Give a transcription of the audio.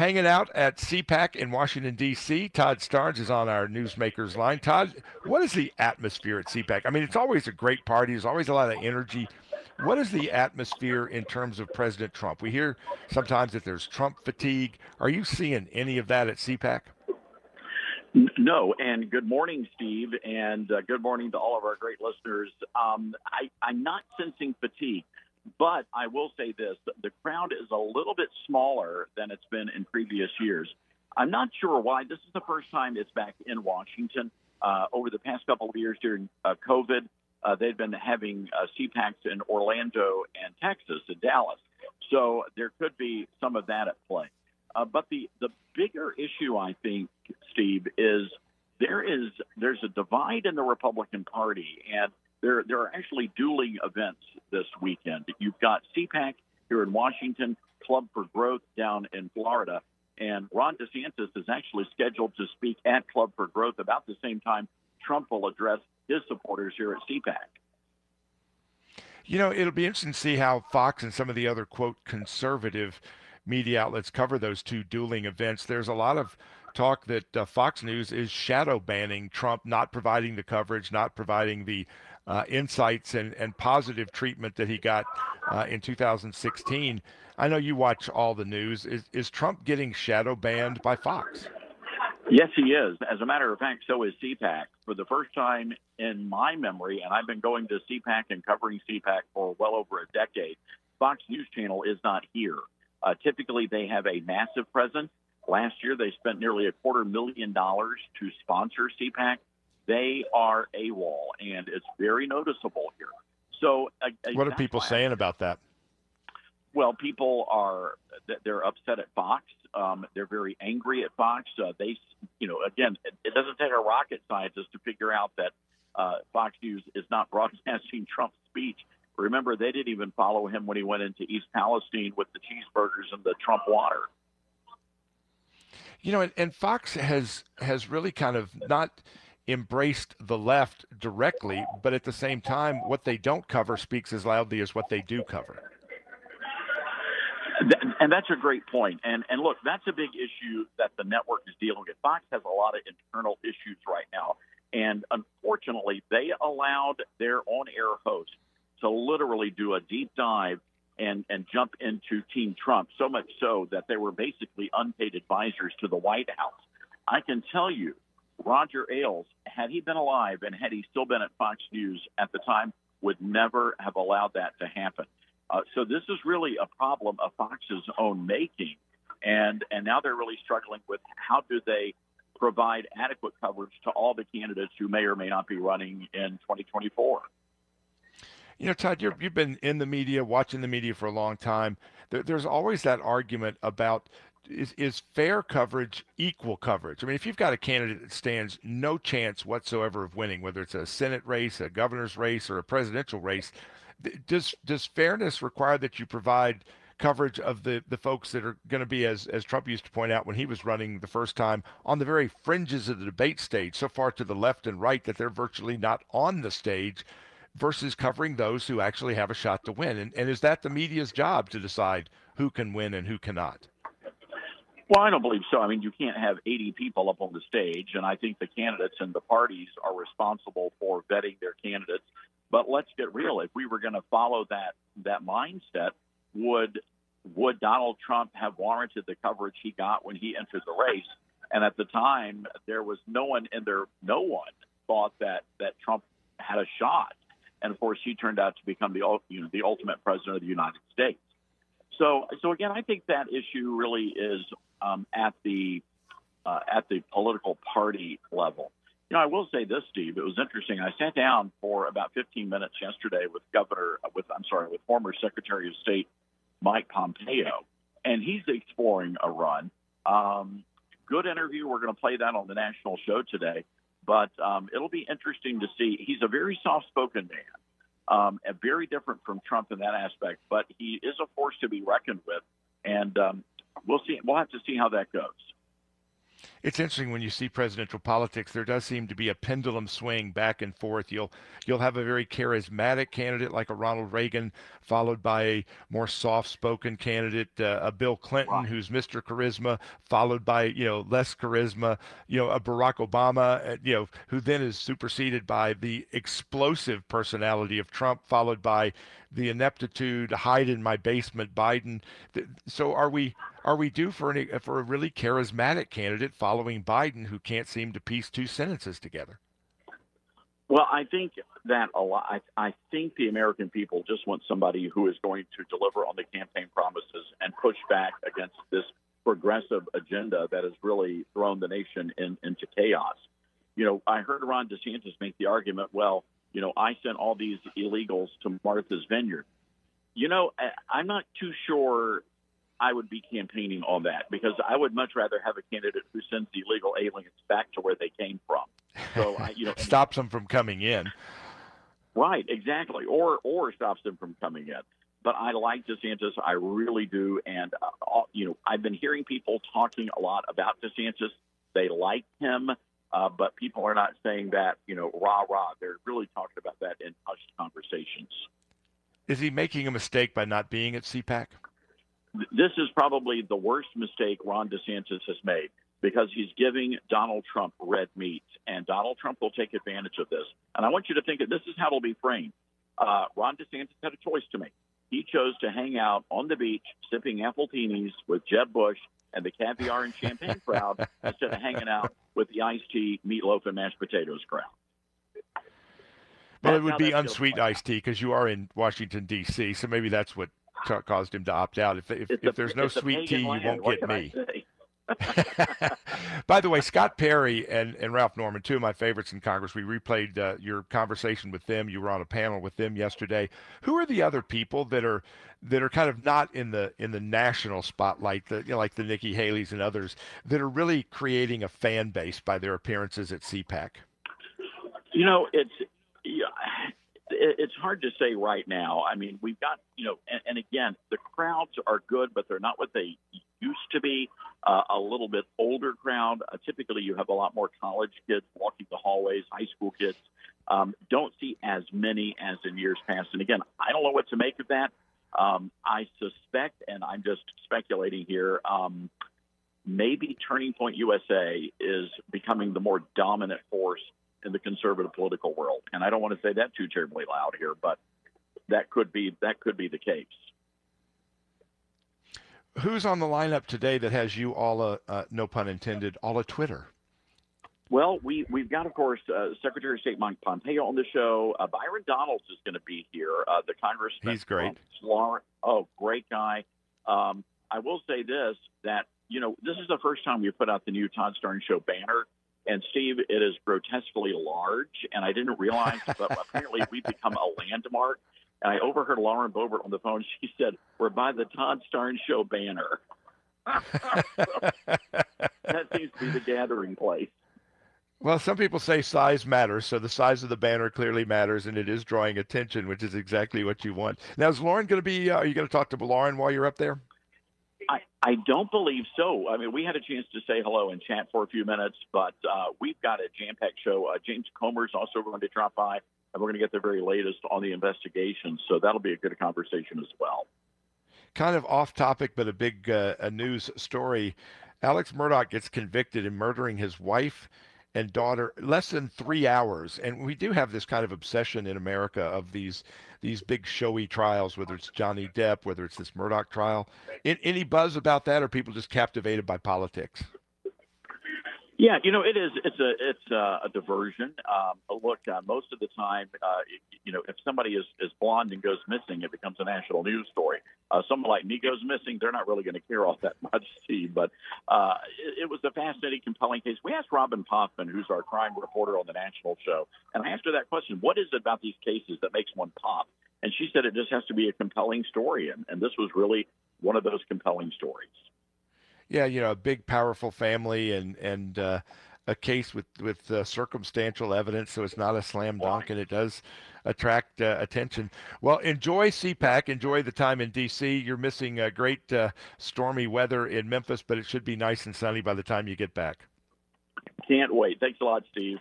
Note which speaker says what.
Speaker 1: hanging out at CPAC in Washington, D.C. Todd Starnes is on our Newsmakers line. Todd, what is the atmosphere at CPAC? I mean, it's always a great party, there's always a lot of energy. What is the atmosphere in terms of President Trump? We hear sometimes that there's Trump fatigue. Are you seeing any of that at CPAC?
Speaker 2: No, and good morning, Steve, and uh, good morning to all of our great listeners. Um, I, I'm not sensing fatigue. But I will say this the crowd is a little bit smaller than it's been in previous years. I'm not sure why. This is the first time it's back in Washington. Uh, over the past couple of years during uh, COVID, uh, they've been having uh, CPACs in Orlando and Texas, in Dallas. So there could be some of that at play. Uh, but the, the bigger issue, I think, Steve, is there is there's a divide in the Republican Party, and there there are actually dueling events this weekend. You've got CPAC here in Washington, Club for Growth down in Florida, and Ron DeSantis is actually scheduled to speak at Club for Growth about the same time Trump will address his supporters here at CPAC.
Speaker 1: You know, it'll be interesting to see how Fox and some of the other quote conservative media outlets cover those two dueling events. There's a lot of talk that uh, Fox News is shadow banning Trump, not providing the coverage, not providing the uh, insights and, and positive treatment that he got uh, in 2016. I know you watch all the news. Is, is Trump getting shadow banned by Fox?
Speaker 2: Yes, he is. As a matter of fact, so is CPAC. For the first time in my memory, and I've been going to CPAC and covering CPAC for well over a decade, Fox News Channel is not here. Uh, typically, they have a massive presence. Last year, they spent nearly a quarter million dollars to sponsor CPAC they are AWOL, and it's very noticeable here. So,
Speaker 1: uh, what are people saying about that?
Speaker 2: Well, people are they're upset at Fox. Um, they're very angry at Fox. Uh, they, you know, again, it, it, doesn't take a rocket scientist to figure out that uh, Fox News is not broadcasting Trump's speech. Remember, they didn't even follow him when he went into East Palestine with the cheeseburgers and the Trump water.
Speaker 1: You know, and, and Fox has has really kind of not embraced the left directly, but at the same time, what they don't cover speaks as loudly as what they do cover.
Speaker 2: And that's a great point. And and look, that's a big issue that the network is dealing with. Fox has a lot of internal issues right now, and unfortunately, they allowed their on-air host to literally do a deep dive and and jump into Team Trump. So much so that they were basically unpaid advisors to the White House. I can tell you Roger Ailes, had he been alive and had he still been at Fox News at the time, would never have allowed that to happen. Uh, so this is really a problem of Fox's own making, and and now they're really struggling with how do they provide adequate coverage to all the candidates who may or may not be running in 2024.
Speaker 1: You know, Todd, you have been in the media, watching the media for a long time. There, there's always that argument about is, is fair coverage equal coverage? I mean, if you've got a candidate that stands no chance whatsoever of winning, whether it's a Senate race, a governor's race, or a presidential race, does does fairness require that you provide coverage of the the folks that are going to be, as as Trump used to point out when he was running the first time, on the very fringes of the debate stage, so far to the left and right that they're virtually not on the stage? versus covering those who actually have a shot to win. And, and is that the media's job to decide who can win and who cannot?
Speaker 2: Well, I don't believe so. I mean, you can't have 80 people up on the stage, and I think the candidates and the parties are responsible for vetting their candidates. But let's get real. If we were going to follow that that mindset, would would Donald Trump have warranted the coverage he got when he entered the race? And at the time, there was no one in there. No one thought that that Trump had a shot. And of course, he turned out to become the you know the ultimate president of the United States. So, so again, I think that issue really is um, at the uh, at the political party level. You know, I will say this, Steve. It was interesting. I sat down for about 15 minutes yesterday with Governor, with I'm sorry, with former Secretary of State Mike Pompeo, and he's exploring a run. Um, good interview. We're going to play that on the national show today, but um, it'll be interesting to see. He's a very soft-spoken man, um, and very different from Trump in that aspect, but he is a force to be reckoned with. And um, we'll see. We'll have to see how that goes.
Speaker 1: it's interesting when you see presidential politics. There does seem to be a pendulum swing back and forth. You'll you'll have a very charismatic candidate like a Ronald Reagan, followed by a more soft-spoken candidate, uh, a Bill Clinton, wow. who's Mr. Charisma, followed by you know less charisma. You know a Barack Obama, uh, you know who then is superseded by the explosive personality of Trump, followed by the ineptitude, hide in my basement, Biden. So are we are we due for any for a really charismatic candidate following Biden who can't seem to piece two sentences together?
Speaker 2: Well, I think that a lot. I, I think the American people just want somebody who is going to deliver on the campaign promises and push back against this progressive agenda that has really thrown the nation in, into chaos. You know, I heard Ron DeSantis make the argument, well, you know, I sent all these illegals to Martha's Vineyard. You know, I'm not too sure I would be campaigning on that because I would much rather have a candidate who sends the illegal aliens back to where they came from.
Speaker 1: So, I, you know, stops them from coming in.
Speaker 2: Right, exactly, or or stops them from coming in. But I like DeSantis, I really do, and uh, all, you know, I've been hearing people talking a lot about DeSantis. They like him. Uh, but people are not saying that, you know, rah, rah. They're really talking about that in hushed conversations.
Speaker 1: Is he making a mistake by not being at CPAC?
Speaker 2: This is probably the worst mistake Ron DeSantis has made because he's giving Donald Trump red meat, and Donald Trump will take advantage of this. And I want you to think that this is how it'll be framed. Uh, Ron DeSantis had a choice to make. He chose to hang out on the beach sipping appletinis with Jeb Bush and the caviar and champagne crowd instead of hanging out with the iced tea, meatloaf, and mashed potatoes crowd.
Speaker 1: Well, it would be unsweet iced tea because you are in Washington D.C., so maybe that's what caused him to opt out. If if, if there's no sweet tea, land. you won't get me. By the way, Scott Perry and, and Ralph Norman, two of my favorites in Congress, we replayed uh, your conversation with them. You were on a panel with them yesterday. Who are the other people that are that are kind of not in the in the national spotlight, the, you know, like the Nikki Haley's and others, that are really creating a fan base by their appearances at CPAC?
Speaker 2: You know, it's yeah, it's hard to say right now. I mean, we've got you know, and, and again, the crowds are good, but they're not what they used to be. Uh, a little bit older crowd. Uh, typically, you have a lot more college kids walking the hallways, high school kids. Um, don't see as many as in years past. And again, I don't know what to make of that. Um, I suspect, and I'm just speculating here, um, maybe Turning Point USA is becoming the more dominant force in the conservative political world. And I don't want to say that too terribly loud here, but that could be that could be the case.
Speaker 1: Who's on the lineup today that has you all a uh, no pun intended all a Twitter?
Speaker 2: Well, we we've got, of course, uh, Secretary of State Mike Pompeo on the show. Uh, Byron Donalds is going to be here. Uh, the congressman.
Speaker 1: He's great.
Speaker 2: oh, great guy. Um, I will say this: that you know, this is the first time we put out the new Todd Starnes Show banner. And Steve, it is grotesquely large, and I didn't realize, but apparently we've become a landmark. And I overheard Lauren Boebert on the phone. She said, "We're by the Todd Starnes Show banner." that seems to be the gathering place.
Speaker 1: Well, some people say size matters, so the size of the banner clearly matters, and it is drawing attention, which is exactly what you want. Now, is Lauren going to be? Uh, are you going to talk to Lauren while you're up there?
Speaker 2: I, I don't believe so. I mean, we had a chance to say hello and chat for a few minutes, but uh, we've got a jam-packed show. Uh, James Comer's also going to drop by, and we're going to get the very latest on the investigation. So that'll be a good conversation as well.
Speaker 1: Kind of off topic, but a big uh, a news story. Alex Murdaugh gets convicted in murdering his wife and daughter less than three hours. And we do have this kind of obsession in America of these these big showy trials, whether it's Johnny Depp, whether it's this Murdaugh trial. In, any buzz about that, or people just captivated by politics?
Speaker 2: Yeah, you know, it is. It's a it's a, a diversion. Um, look, uh, most of the time, uh, you know, if somebody is is blonde and goes missing, it becomes a national news story. Uh, someone like me goes missing, they're not really going to care all that much, Steve. But uh, it, it was a fascinating, compelling case. We asked Robin Poffman, who's our crime reporter on the national show, and I asked her that question: What is it about these cases that makes one pop? And she said it just has to be a compelling story, and, and this was really one of those compelling stories
Speaker 1: yeah, you know, a big, powerful family and and uh, a case with with uh, circumstantial evidence, so it's not a slam dunk, and it does attract uh, attention. Well, enjoy CPAC, enjoy the time in DC. You're missing a great uh, stormy weather in Memphis, but it should be nice and sunny by the time you get back.
Speaker 2: Can't wait. Thanks a lot, Steve.